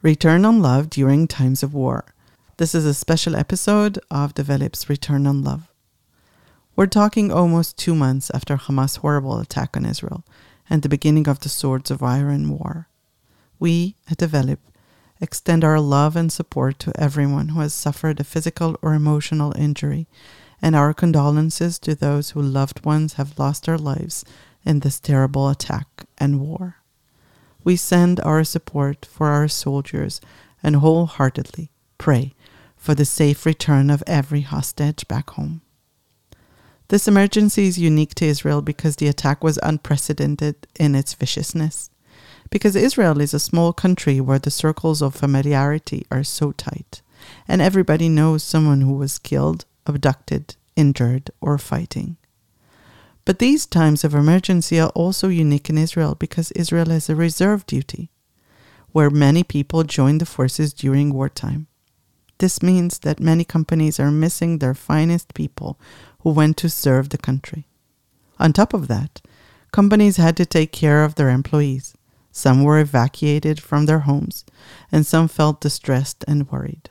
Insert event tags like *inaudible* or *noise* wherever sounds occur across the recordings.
Return on Love During Times of War. This is a special episode of Develeap's Return on Love. We're talking almost two months after Hamas' horrible attack on Israel and the beginning of the Swords of Iron War. We, at Develeap, extend our love and support to everyone who has suffered a physical or emotional injury, and our condolences to those whose loved ones have lost their lives in this terrible attack and war. We send our support for our soldiers and wholeheartedly pray for the safe return of every hostage back home. This emergency is unique to Israel because the attack was unprecedented in its viciousness. Because Israel is a small country where the circles of familiarity are so tight, and everybody knows someone who was killed, abducted, injured, or fighting. But these times of emergency are also unique in Israel because Israel has a reserve duty, where many people join the forces during wartime. This means that many companies are missing their finest people who went to serve the country. On top of that, companies had to take care of their employees. Some were evacuated from their homes, and some felt distressed and worried.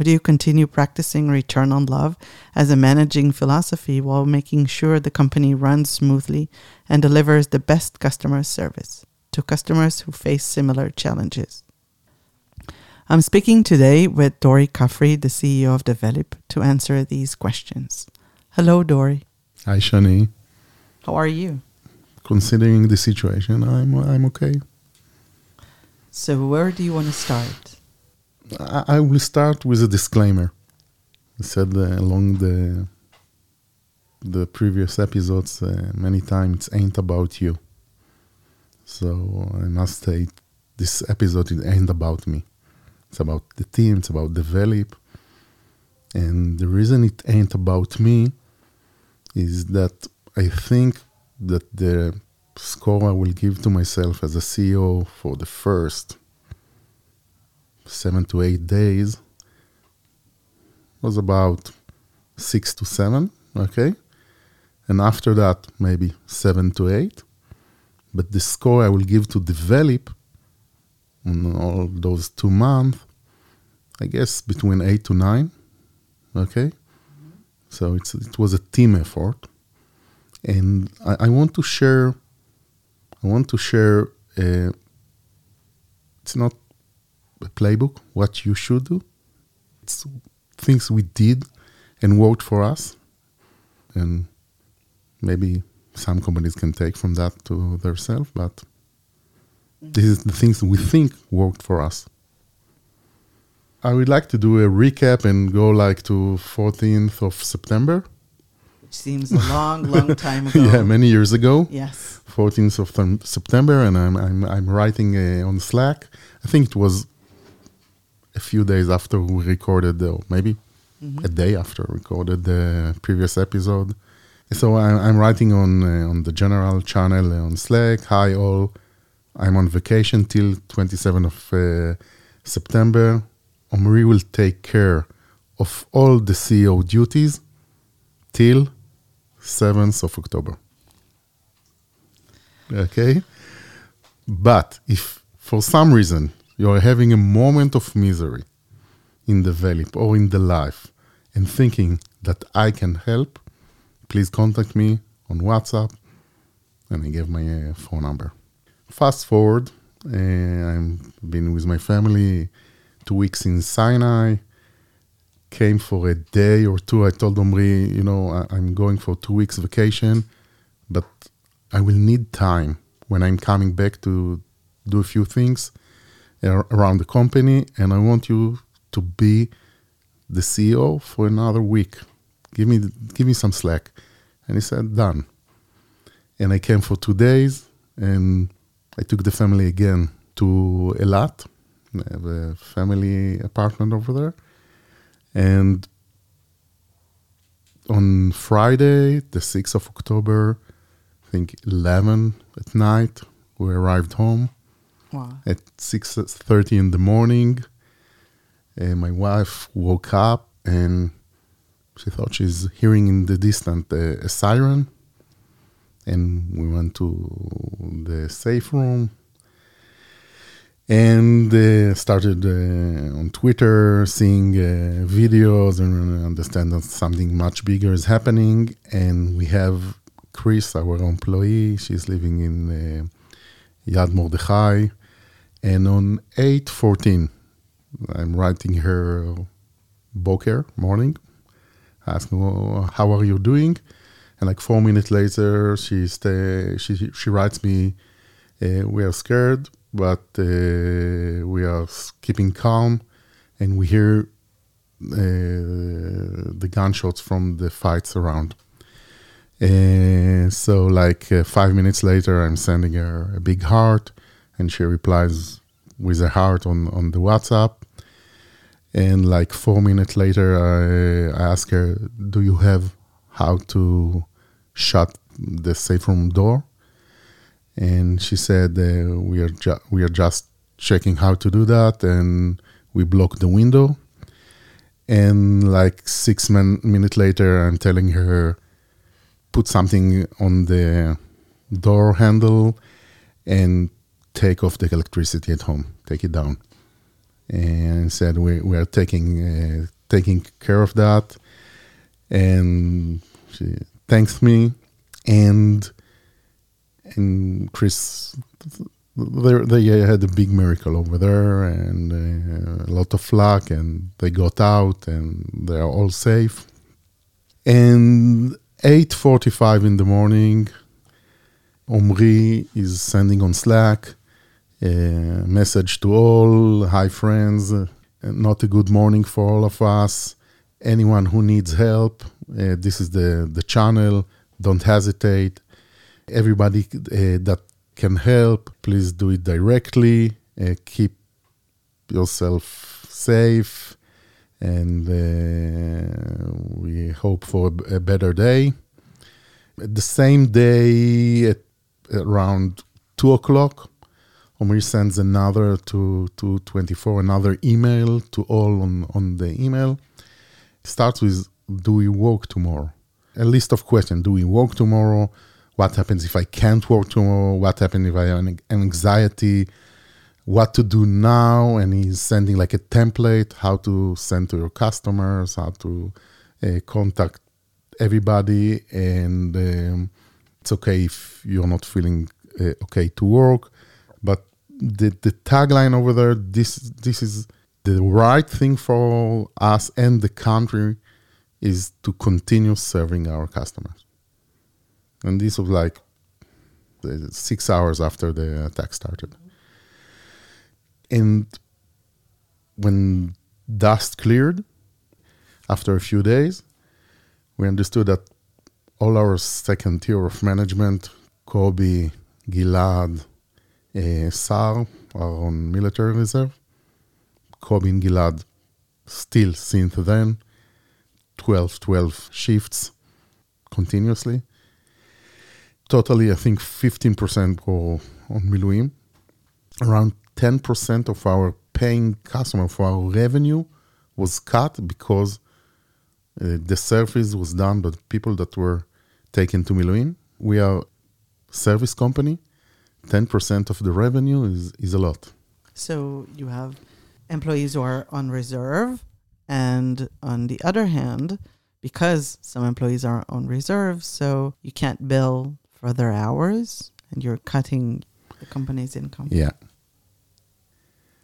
How do you continue practicing return on love as a managing philosophy while making sure the company runs smoothly and delivers the best customer service to customers who face similar challenges? I'm speaking today with Dori Kafri, the CEO of Develeap, to answer these questions. Hello, Dori. Hi, Shani. How are you? Considering the situation, I'm I'm okay. So, where do you want to start? I, I will start with a disclaimer. I said uh, along the the previous episodes uh, many times it ain't about you. So I must say this episode it ain't about me. It's about the team. It's about Develeap. And the reason it ain't about me is that I think that the score I will give to myself as a CEO for the first seven to eight days was about six to seven, okay? And after that, maybe seven to eight. But the score I will give to Develeap in all those two months, I guess between eight to nine, okay? So it's, it was a team effort. And I, I want to share, I want to share, uh, it's not playbook, what you should do. It's things we did and worked for us. And maybe some companies can take from that to themselves, but this is the things we think worked for us. I would like to do a recap and go like to 14th of September. Which seems a long, long *laughs* time ago. yeah, many years ago. Yes. 14th of th- September, and I'm I'm, I'm writing uh, on Slack. I think it was a few days after we recorded, or maybe Mhm. a day after we recorded the previous episode. So I'm, I'm writing on uh, on the general channel uh, on Slack. Hi all, I'm on vacation till 27th of uh, September. Omri will take care of all the CEO duties till 7th of October. Okay? But if for some reason you're having a moment of misery in the Develeap or in the life and thinking that I can help, please contact me on WhatsApp and I give my uh, phone number. Fast forward, uh, I've been with my family two weeks in Sinai. Came for a day or two. I told Omri, you know, I, I'm going for two weeks vacation, but I will need time when I'm coming back to do a few things around the company, and I want you to be the CEO for another week. Give me give me some slack. And he said, done. And I came for two days, and I took the family again to Eilat. A family apartment over there. And on Friday, the 6th of October, I think 11 at night, we arrived home Wow. at 6.30 in the morning. My wife woke up and she thought she's hearing in the distance a, a siren. And we went to the safe room. and uh, started uh, on Twitter, seeing uh, videos and understand that something much bigger is happening. And we have Chris, our employee. She's living in uh, Yad Mordechai, and on eight fourteen, I'm writing her boker morning, asking well, how are you doing, and like four minutes later, she stay, she she writes me, uh, we are scared but uh, we are keeping calm and we hear uh, the gunshots from the fights around. And so, like uh, five minutes later, I'm sending her a big heart, and she replies with a heart on, on the WhatsApp. And like four minutes later, I, I ask her, Do you have how to shut the safe room door? and she said uh, we are ju- we are just checking how to do that, and we block the window. And like six min- minutes later, I'm telling her put something on the door handle and take off the electricity at home, take it down. And said we we are taking uh, taking care of that, and she thanked me, and and Chris, they they had a big miracle over there and uh, a lot of luck, and they got out and they are all safe. And 8:45 in the morning, Omri is sending on Slack a message to all, hi friends, uh, not a good morning for all of us. Anyone who needs help, uh, this is the the channel. Don't hesitate everybody uh, that can help, please do it directly. Uh, keep yourself safe, and uh, we hope for a, a, better day. The same day, at around two o'clock, Omri sends another to to 24 another email to all on on the email. It starts with, "Do we work tomorrow?" A list of questions. Do we work tomorrow? what happens if I can't work tomorrow, what happens if I have an anxiety, what to do now. And he's sending like a template, how to send to your customers, how to uh, contact everybody. And um, it's okay if you're not feeling uh, okay to work. The, the tagline over there, this, this is the right thing for us and the country is to continue serving our customers. And this was like uh, six hours after the attack started. And when dust cleared, after a few days, we understood that all our second tier of management, Kobe, Gilad, on military reserve. Kobe and Gilad still since then, 12, 12 shifts continuously totally, I think 15% go on Miluim. Around 10% of our paying customer for our revenue was cut because uh, the service was done by people that were taken to Miluim. We are service company. 10% of the revenue is, is a lot. So you have employees who are on reserve. And on the other hand, because some employees are on reserve, so you can't bill for their hours and you're cutting the company's income. Yeah.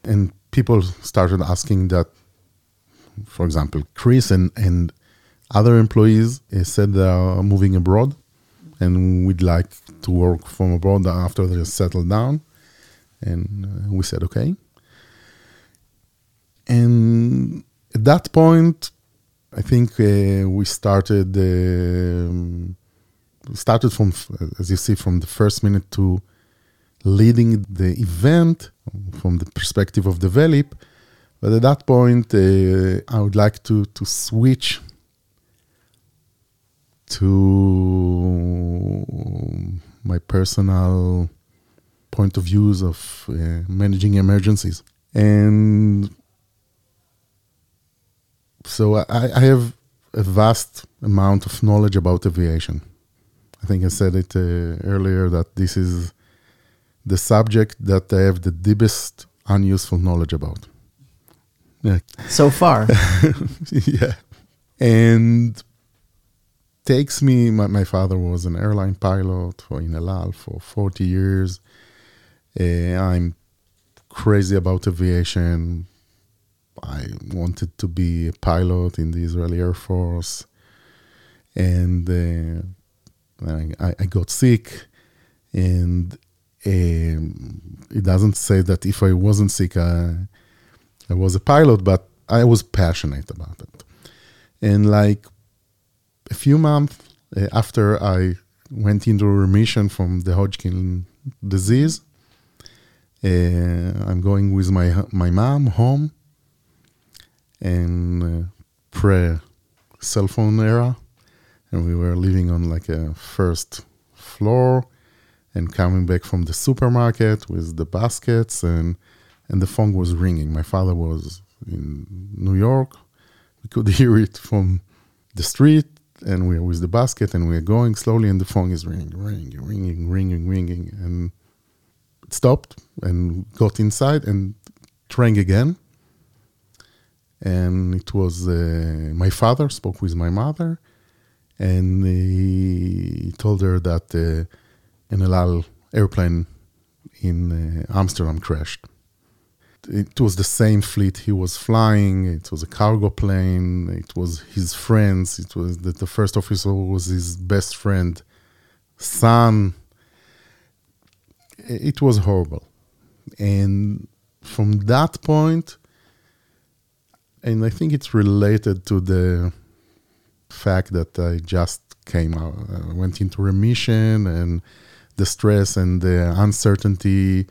And people started asking that, for example, Chris and, and other employees eh, said they are moving abroad and we'd like to work from abroad after they settled down. And uh, we said, okay. And at that point, I think uh, we started. Uh, started from, as you see, from the first minute to leading the event from the perspective of Develeap. But at that point, uh, I would like to, to switch to my personal point of views of uh, managing emergencies. And so I, I have a vast amount of knowledge about aviation. I think I said it uh, earlier that this is the subject that I have the deepest unuseful knowledge about. Yeah. So far. *laughs* yeah. And takes me, my, my father was an airline pilot for, in El Al for 40 years. Uh, I'm crazy about aviation. I wanted to be a pilot in the Israeli Air Force. And uh, I, I got sick. And um, it doesn't say that if I wasn't sick, I, I was a pilot, but I was passionate about it. And like a few months uh, after I went into remission from the Hodgkin disease, uh, I'm going with my my mom home, and uh, pre cell phone era, and we were living on like a first floor, and coming back from the supermarket with the baskets, and and the phone was ringing. My father was in New York. We could *laughs* hear it from the street, and we're with the basket, and we're going slowly, and the phone is ringing, ringing, ringing, ringing, ringing, and it stopped and got inside and rang again. And it was uh, my father spoke with my mother, and he told her that uh, an El Al airplane in uh, Amsterdam crashed it was the same fleet he was flying. It was a cargo plane. It was his friends. It was that the first officer was his best friend, son. It was horrible, and from that point, and I think it's related to the fact that I just came out, uh, went into remission, and the stress and the uncertainty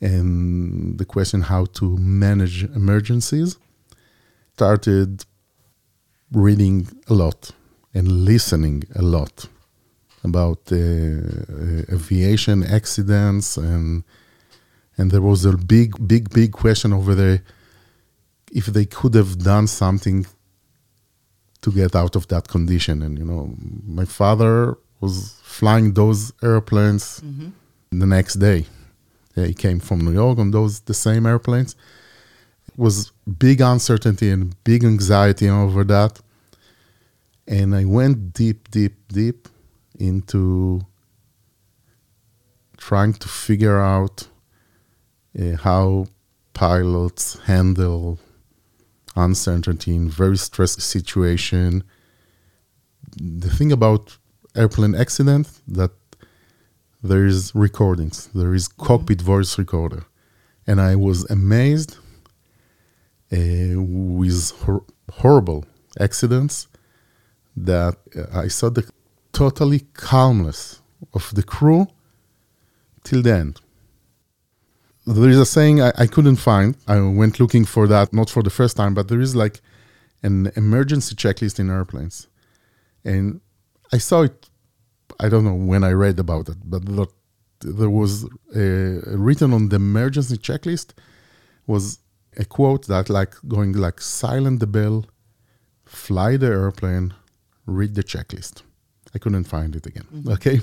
and the question how to manage emergencies. Started reading a lot and listening a lot about uh, aviation accidents and and there was a big big big question over there if they could have done something to get out of that condition. And you know my father was flying those airplanes mm-hmm. the next day he came from New York on those the same airplanes. It was big uncertainty and big anxiety over that. And I went deep, deep, deep into trying to figure out uh, how pilots handle uncertainty in very stressful situation. The thing about airplane accident that there is recordings, there is cockpit voice recorder, and I was amazed uh, with hor- horrible accidents that uh, I saw the totally calmness of the crew till the end. There is a saying I, I couldn't find. I went looking for that, not for the first time, but there is like an emergency checklist in airplanes. And I saw it I don't know when I read about it, but there was a, written on the emergency checklist was a quote that like going like silent the bell, fly the airplane, read the checklist. I couldn't find it again. Mm-hmm. Okay.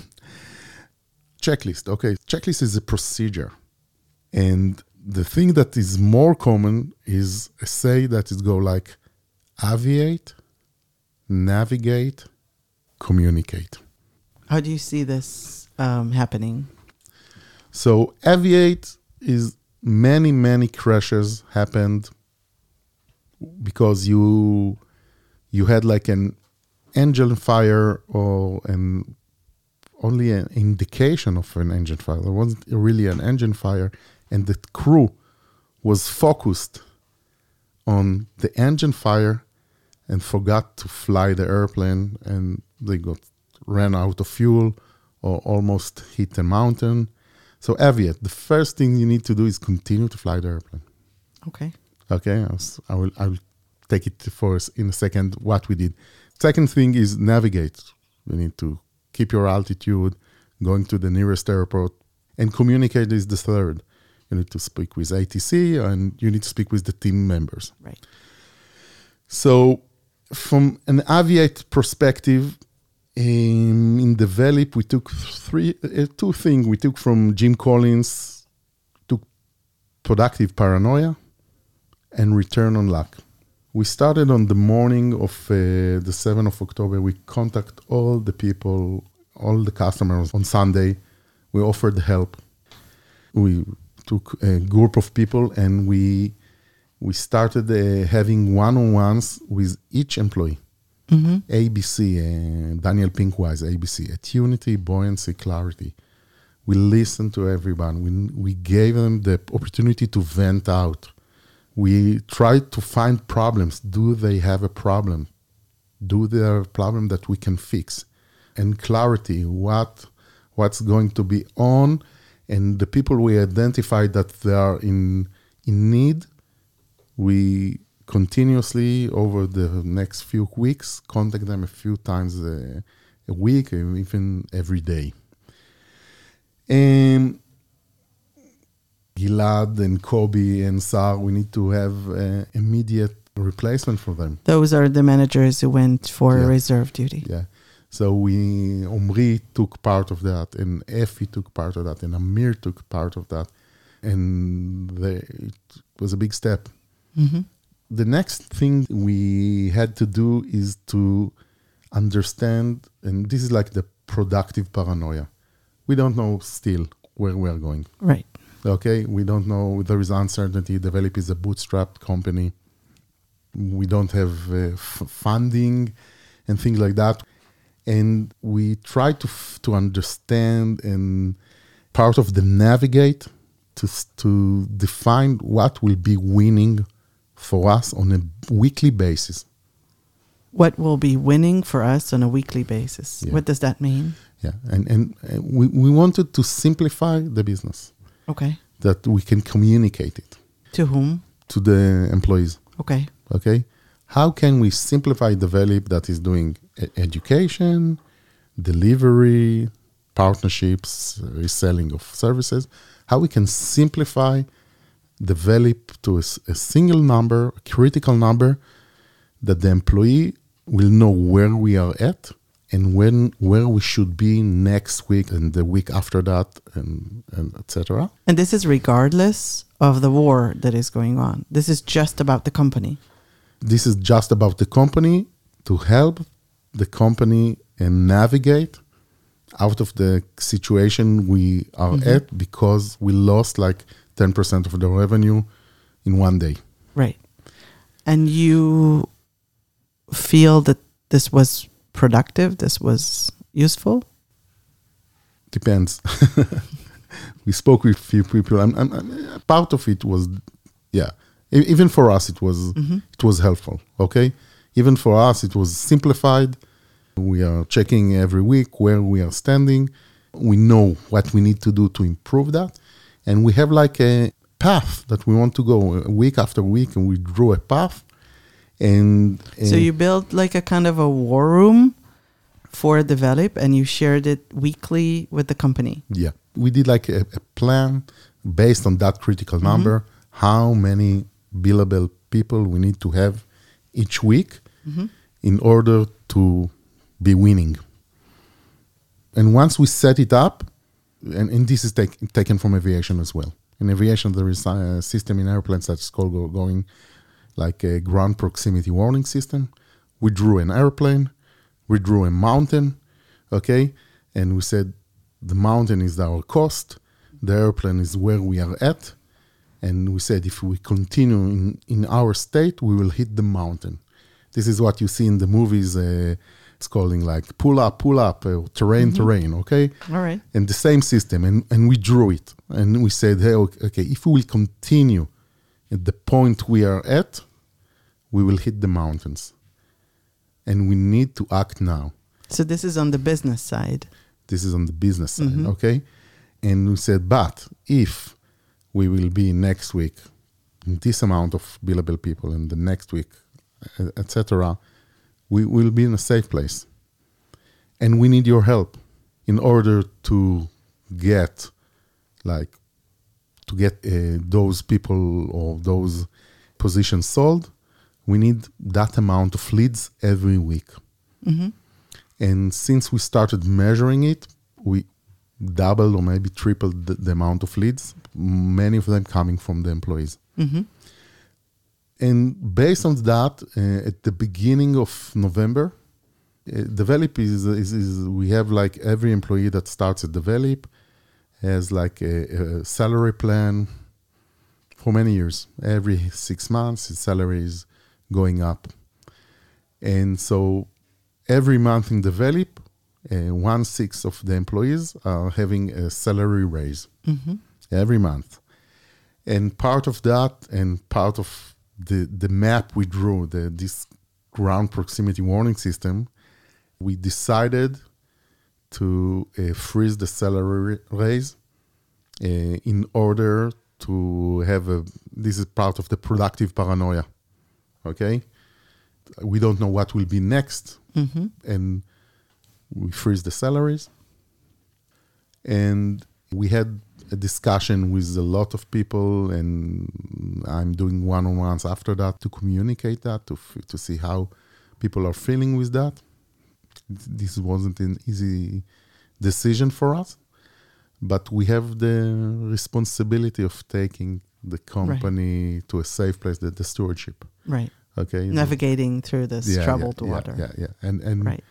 Checklist. Okay. Checklist is a procedure. And the thing that is more common is a say that is go like aviate, navigate, communicate. How do you see this um, happening? So aviate is many many crashes happened because you you had like an engine fire or an only an indication of an engine fire. There wasn't really an engine fire, and the crew was focused on the engine fire and forgot to fly the airplane, and they got ran out of fuel or almost hit a mountain. So aviate, the first thing you need to do is continue to fly the airplane. Okay. Okay, I will I will take it for us in a second what we did. Second thing is navigate. You need to keep your altitude, going to the nearest airport, and communicate is the third. You need to speak with ATC and you need to speak with the team members. Right. So, from an aviate perspective, in, in Develeap, we took three, uh, two things we took from Jim Collins, took productive paranoia, and return on luck. We started on the morning of uh, the 7th of October. We contact all the people, all the customers on Sunday. We offered help. We took a group of people and we we started uh, having one-on-ones with each employee. ABC, uh, Daniel Pinkwise, ABC, Attunement, Buoyancy, Clarity. We listened to everyone. We, we gave them the opportunity to vent out. We tried to find problems. Do they have a problem? Do they have a problem that we can fix? And clarity, what what's going to be on, and the people we identify that they are in in need, we continuously over the next few weeks contact them a few times a, a week, even every day. And Gilad and Kobe and Sar, we need to have uh, immediate replacement for them. Those are the managers who went for Yeah. reserve duty. Yeah. So we Omri took part of that, and Effie took part of that, and Amir took part of that, and the, it was a big step. hmm The next thing we had to do is to understand, and this is like the productive paranoia. We don't know still where we are going. Right. Okay, we don't know. There is uncertainty. Develeap is a bootstrapped company. We don't have uh, f- funding and things like that. And we try to f- to understand and part of the navigate to to define what will be winning for us on a weekly basis. What will be winning for us on a weekly basis? Yeah. What does that mean? Yeah, and and uh, we we wanted to simplify the business Okay. that we can communicate it To whom? to the employees. Okay. okay how can we simplify the value that is doing education delivery partnerships reselling of services how we can simplify Develeap to a single number a critical number that the employee will know where we are at and when where we should be next week and the week after that and, and etc And this is regardless of the war that is going on. This is just about the company. this is just about the company to help the company and navigate out of the situation we are mm-hmm. at because we lost like 10% of the revenue in one day. Right. And you feel that this was productive, this was useful? Depends. *laughs* we spoke with few people and, and, and part of it was yeah even for us it was mm-hmm. it was helpful okay even for us it was simplified we are checking every week where we are standing we know what we need to do to improve that and we have like a path that we want to go uh, week after week and we drew a path and, So you built like a kind of a war room for Develeap and you shared it weekly with the company. Yeah, we did like a, a plan based on that critical number. How many billable people we need to have each week in order to be winning. And once we set it up, and, and this is take, taken from aviation as well. In aviation, there is a system in airplanes that's called go- going like a ground proximity warning system. We drew an airplane, we drew a mountain, okay, and we said the mountain is our cost, the airplane is where we are at, and we said if we continue in, in our state, we will hit the mountain. This is what you see in the movies. Uh, it's calling like pull up, pull up, uh, terrain, terrain. Okay, All right. and the same system, and, and we drew it, and we said, hey, okay, okay, if we will continue at the point we are at, we will hit the mountains, and we need to act now. So this is on the business side. This is on the business side, okay? And we said, but if we will be next week this amount of billable people, and the next week, etc., we will be in a safe place. And we need your help in order to get, like, to get uh, those people or those positions sold. We need that amount of leads every week. hmm And since we started measuring it, we doubled or maybe tripled the, the amount of leads, many of them coming from the employees. Mm-hmm. And based on that, uh, at the beginning of November, uh, Develeap is, is, is, we have like every employee that starts at Develeap has like a, a salary plan for many years. Every six months, his salary is going up. And so every month in Develeap, uh, one sixth of the employees are having a salary raise Mm-hmm. every month. And part of that, and part of the the map we drew, the this ground proximity warning system, we decided to uh, freeze the salary raise uh, in order to have a. This is part of the productive paranoia. Okay, we don't know what will be next, Mm-hmm. and we freeze the salaries. And we had a discussion with a lot of people, and I'm doing one-on-ones after that to communicate that to f- to see how people are feeling with that. This wasn't an easy decision for us, but we have the responsibility of taking the company to a safe place, the, the stewardship. Right. Okay, Navigating through this Yeah, yeah, troubled yeah, water. Yeah, yeah, and and Right.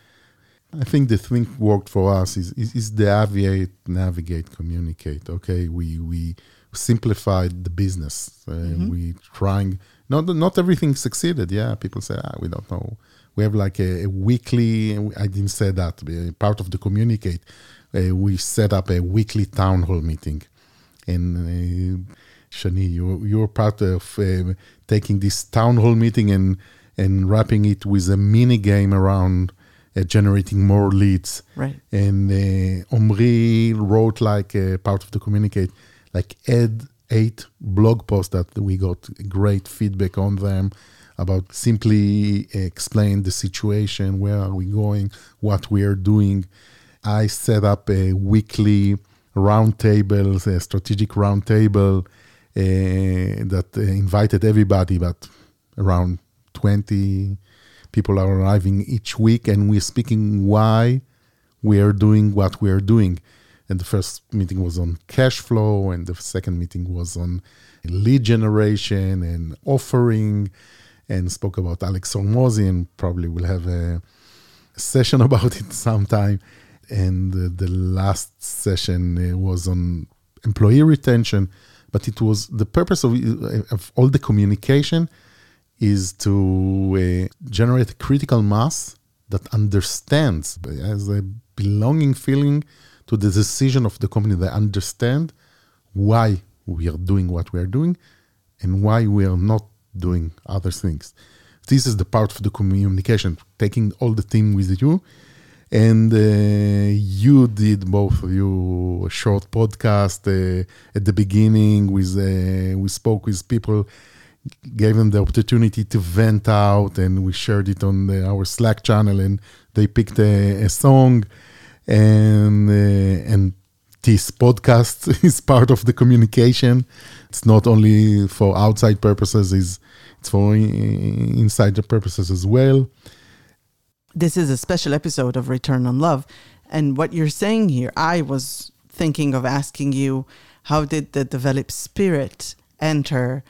I think the thing worked for us is, is, is the aviate, navigate, communicate. Okay, we we simplified the business. Uh, Mhm. We trying not not everything succeeded. Yeah, people say ah, we don't know. We have like a, a weekly. I didn't say that. uh, Part of the communicate, uh, we set up a weekly town hall meeting, and uh, Shani, you you're part of uh, taking this town hall meeting and and wrapping it with a mini game around uh, generating more leads. Right. And uh, Omri wrote like uh, part of the communicate, like add eight blog posts that we got great feedback on them about simply explain the situation, where are we going, what we are doing. I set up a weekly roundtable, a strategic roundtable uh, that invited everybody, but around 20 people are arriving each week, and we're speaking why we are doing what we are doing. And the first meeting was on cash flow, and the second meeting was on lead generation and offering, and spoke about Alex Hormozi, and probably we'll have a, session *laughs* about it sometime. And the last session uh, was on employee retention, but it was the purpose of, of all the communication is to uh, generate a critical mass that understands, has a belonging feeling to the decision of the company. They understand why we are doing what we are doing and why we are not doing other things. This is the part of the communication, taking all the team with you. And uh, you did both of you a short podcast uh, at the beginning. With uh, we spoke with people gave them the opportunity to vent out and we shared it on the, our slack channel and they picked a, a song. And uh, and this podcast *laughs* is part of the communication. It's not only for outside purposes it's, it's for inside the purposes as well. This is a special episode of Return on Love. And what you're saying here, I was thinking of asking you how did the Develeap spirit enter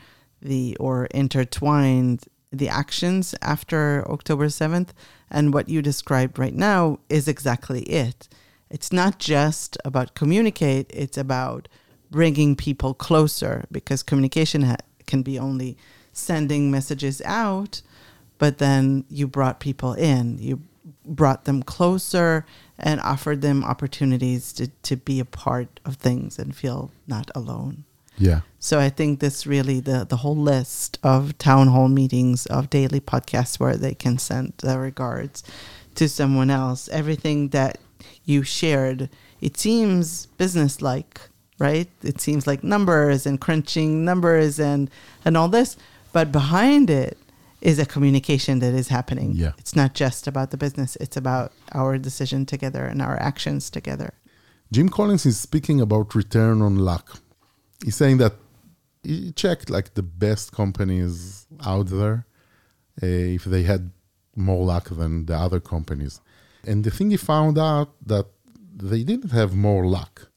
the or intertwined the actions after October 7th? And what you described right now is exactly it. It's not just about communicate, it's about bringing people closer because communication ha- can be only sending messages out but then you brought people in you brought them closer and offered them opportunities to, to be a part of things and feel not alone yeah so i think this really the, the whole list of town hall meetings of daily podcasts where they can send their regards to someone else everything that you shared it seems business like, right it seems like numbers and crunching numbers and and all this but behind it is a communication that is happening Yeah. it's not just about the business it's about our decision together and our actions together Jim Collins is speaking about return on luck. He's saying that he checked like the best companies out there uh, if they had more luck than the other companies. And the thing he found out that they didn't have more luck.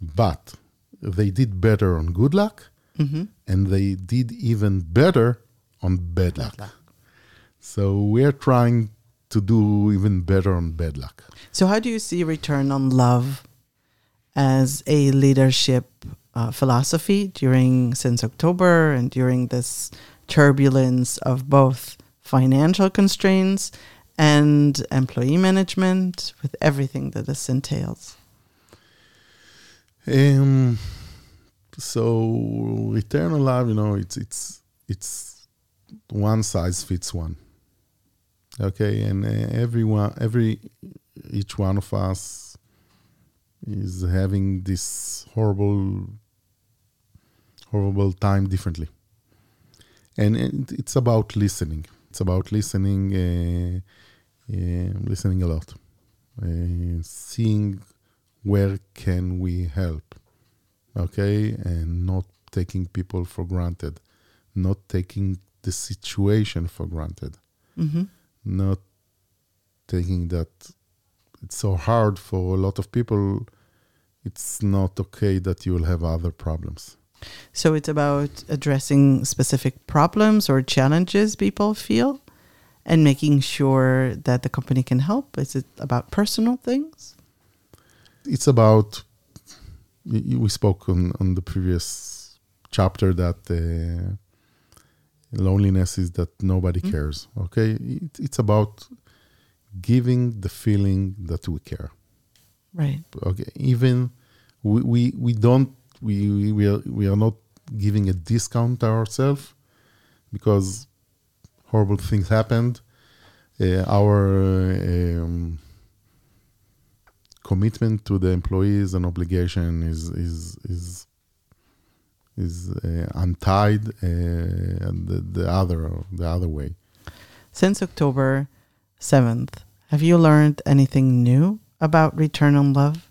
but they did better on good luck Mm-hmm. and they did even better on bad luck. So we're trying to do even better on bad luck. So, how do you see return on love as a leadership uh, philosophy during since October and during this turbulence of both financial constraints and employee management with everything that this entails? Um, so return on love, you know, it's it's it's one size fits one. Okay, and uh, everyone, every each one of us is having this horrible, horrible time differently, and it, it's about listening. It's about listening, uh, uh, listening a lot, uh, seeing where can we help okay? And not taking people for granted. Not taking the situation for granted. Mm-hmm. not taking that it's so hard for a lot of people. It's not okay that you will have other problems So, it's about addressing specific problems or challenges people feel and making sure that the company can help. Is it about personal things? it's about we spoke on, on the previous chapter that uh, loneliness is that nobody Mm. cares okay it, it's about giving the feeling that we care Right. okay even we we, we don't we, we are we are not giving a discount to ourselves because horrible things happened uh, our um, commitment to the employees and obligation is is is is uh, untied uh, and the, the other the other way Since October 7th, have you learned anything new about return on love?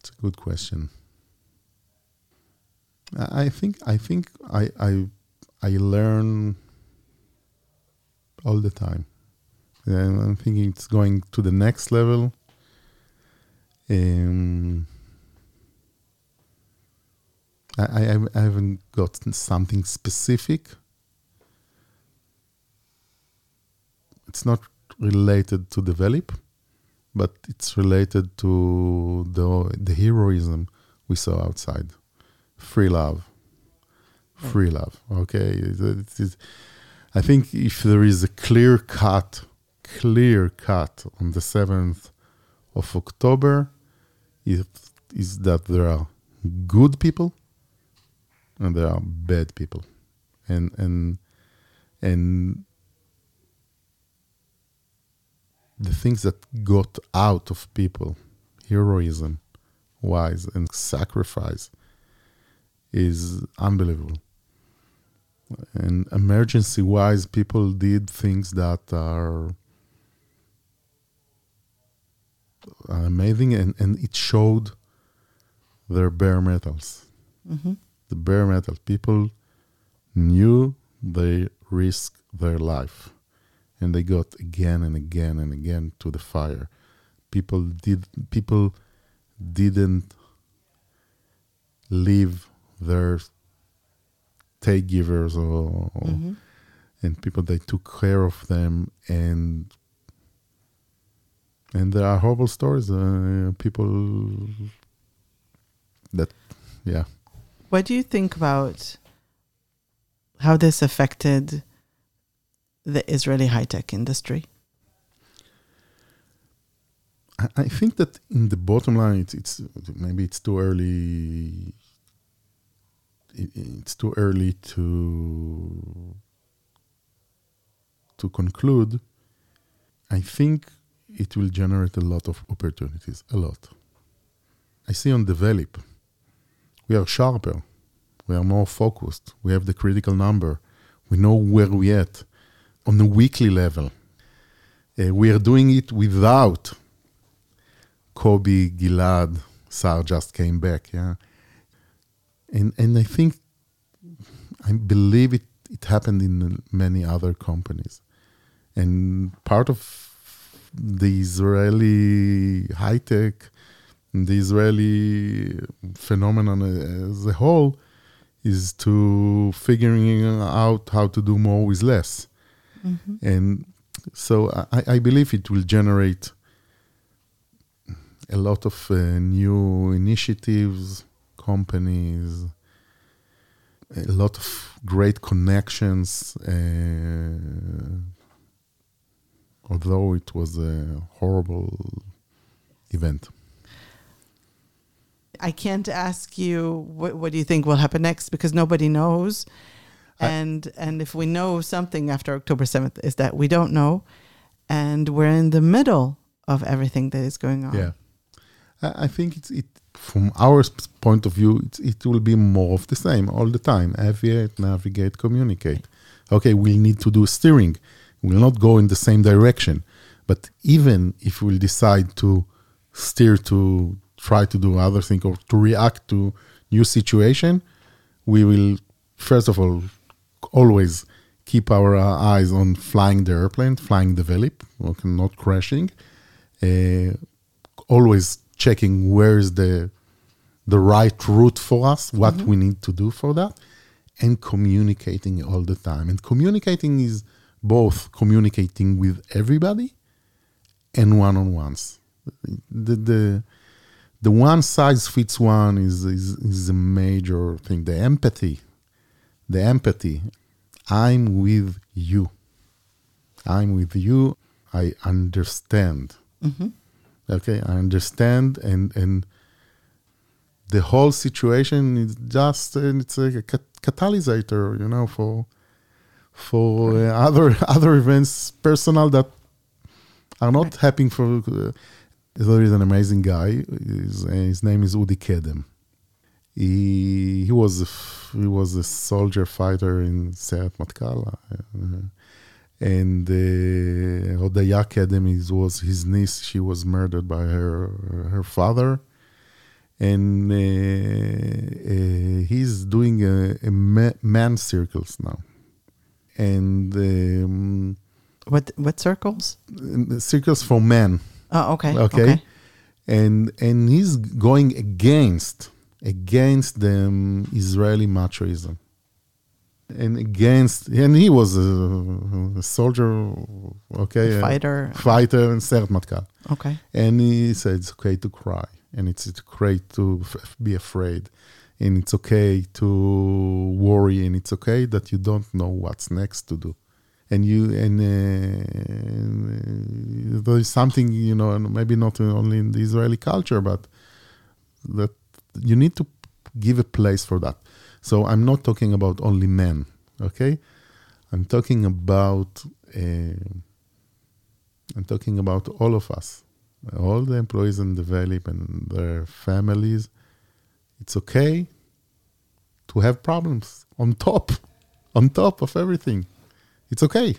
It's a good question. I think I think I I I learn all the time. And I'm thinking it's going to the next level. Um, I, I I haven't got something specific. It's not related to Develeap, but it's related to the the heroism we saw outside. Free love, free love. Okay, It- it is- I think if there is a clear cut, clear cut on the seventh of October, it is that there are good people and there are bad people, and and and the things that got out of people, heroism wise and sacrifice, is unbelievable. And emergency wise, people did things that are, are amazing, and, and it showed their bare metals. Mm-hmm. The bare metal. People knew they risked their life and they got again and again and again to the fire. People did people didn't leave their take givers or, or Mm-hmm. and people that took care of them and and there are horrible stories uh, people that yeah What do you think about how this affected the Israeli high tech industry? I, I think that in the bottom line, it's, it's maybe it's too early. It, it's too early to to conclude. I think it will generate a lot of opportunities. A lot. I see on Develeap. We are sharper. We are more focused. We have the critical number. We know where we at on the weekly level. Uh, we are doing it without Kobe, Gilad, Sar just came back, yeah. And and I think I believe it it happened in many other companies. And part of the Israeli high tech the Israeli phenomenon as a whole is to figuring out how to do more with less. Mm-hmm. And so I, I, believe it will generate a lot of uh, new initiatives, companies, a lot of great connections. Uh, although it was a horrible event. I can't ask you what, what do you think will happen next because nobody knows. and and if we know something after October 7th is that we don't know and we're in the middle of everything that is going on. Yeah. I think it's it from our point of view it, will be more of the same all the time. Aviate, navigate, communicate. Okay, we'll need to do steering. We'll not go in the same direction. But even if we'll decide to steer to try to do other thing or to react to new situation, we will first of all always keep our uh, eyes on flying the airplane, flying Develeap, okay, not crashing. Uh, always checking where is the the right route for us, what mm-hmm. we need to do for that, and communicating all the time. And communicating is both communicating with everybody and one on ones. The, the the one size fits one is, is, is a major thing. The empathy, the empathy. I'm with you. I'm with you. I understand. Mm-hmm. Okay, I understand, and and the whole situation is just it's like a catalyst, you know, for for uh, *laughs* other other events, personal that are not right. happening for. Uh, there is an amazing guy. His, his name is Udi Kedem. He he was a, he was a soldier fighter in Sayeret Matkal, uh, and uh, Hodaya was his niece. She was murdered by her her father, and uh, uh, he's doing a, a man circles now and um, what what circles? Circles for men. Oh, okay. Okay. okay. And and he's going against against the Israeli machoism and against and he was a, a soldier okay a fighter a fighter. in Sayeret Matkal. Okay. And he said it's okay to cry and it's, it's great to f- be afraid and it's okay to worry and it's okay that you don't know what's next to do. And you and uh, there is something you know and maybe not only in the israeli culture but that you need to give a place for that so i'm not talking about only men okay i'm talking about uh, i'm talking about all of us all the employees in the valley and their families it's okay to have problems on top, *laughs* on top of everything. It's okay,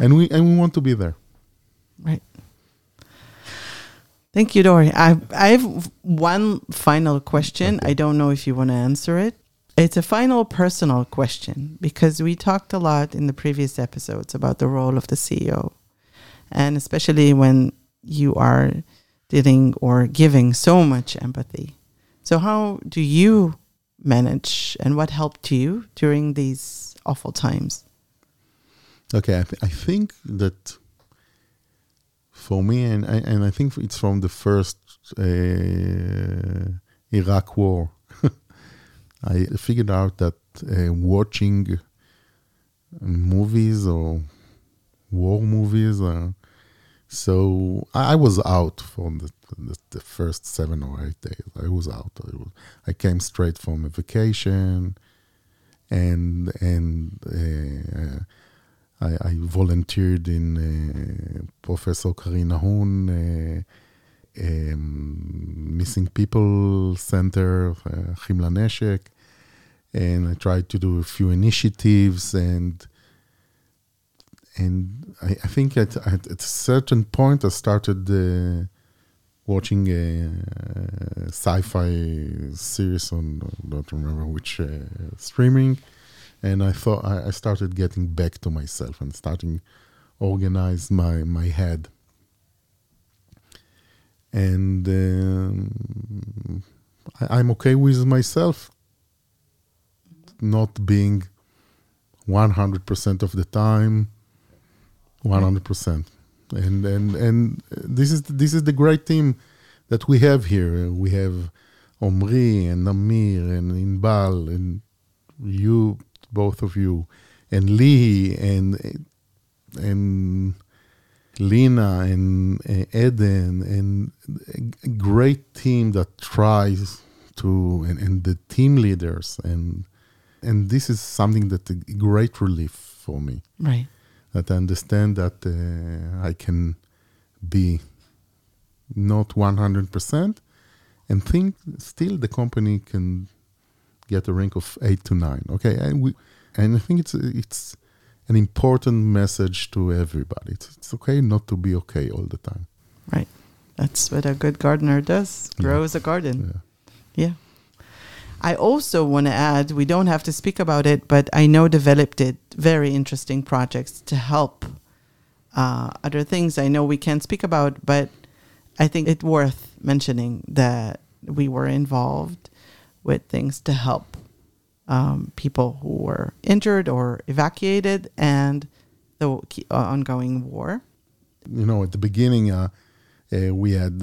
and we and we want to be there. Right. Thank you, Dori. I I have one final question. Okay. I don't know if you want to answer it. It's a final personal question because we talked a lot in the previous episodes about the role of the CEO, and especially when you are dealing or giving so much empathy so, how do you manage and what helped you during these awful times? Okay, I, th- I think that for me, and I, and I think it's from the first uh, Iraq war, I figured out that uh, watching movies or war movies, uh, so I, was out for the the, the, first seven or eight days. I was out. I, was, I came straight from a vacation, and and uh, I, I, volunteered in uh, Professor Karine Nahon uh, um, Missing People Center, uh, Chim Laneshek, and I tried to do a few initiatives and and I, I think at, at, at, a certain point I started uh, watching a, a sci-fi series on don't remember which uh, streaming, and I thought I, I, started getting back to myself and starting organize my my head. and um, I, I'm okay with myself not being 100% of the time 100% and and and this is this is the great team that we have here. We have Omri and Namir and Inbal and you both of you and Lee and and Lina and uh, Eden and a great team that tries to and, and the team leaders and and this is something that a great relief for me Right. that I understand that uh, I can be not 100% and think still the company can get a rank of 8 to 9 okay and we and I think it's it's an important message to everybody it's, it's okay not to be okay all the time Right. That's what a good gardener does. Yeah. Grows a garden. yeah. Yeah. I also want to add, we don't have to speak about it, but I know Develeap did very interesting projects to help uh, other things I know we can't speak about, but I think it's worth mentioning that we were involved with things to help um, people who were injured or evacuated and the uh, ongoing war. you know, at the beginning, uh, uh, we had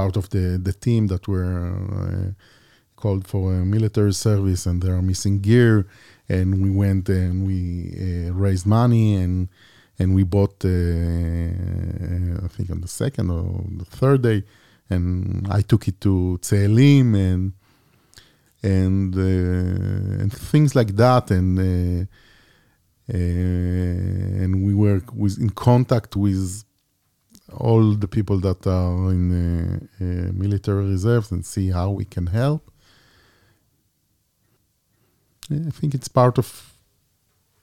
part of the, the team that were uh, called for military service and they are missing gear. And we went and we uh, raised money and and we bought, uh, I think, on the second or the third day. And I took it to Tselim and and uh, and things like that. And uh, uh, and we were with, in contact with all the people that are in uh, uh, military reserves and see how we can help. I think it's part of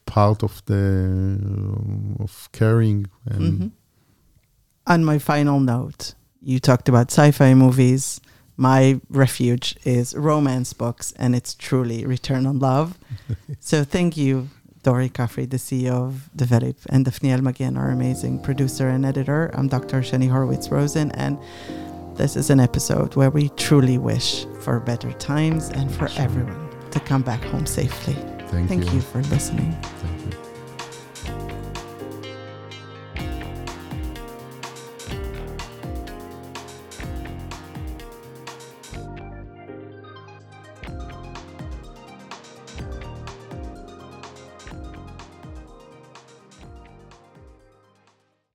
part of the of caring and Mhm. On my final note, you talked about sci-fi movies. My refuge is romance books, and it's truly Return on Love. *laughs* so thank you, Dori Kafri, the CEO of Develeap, and Daphne Magan, our amazing producer and editor. I'm Dr. Shani Horowitz-Rosen, and this is an episode where we truly wish for better times and for everyone to come back home safely. thank, Thank you for listening. Thank you.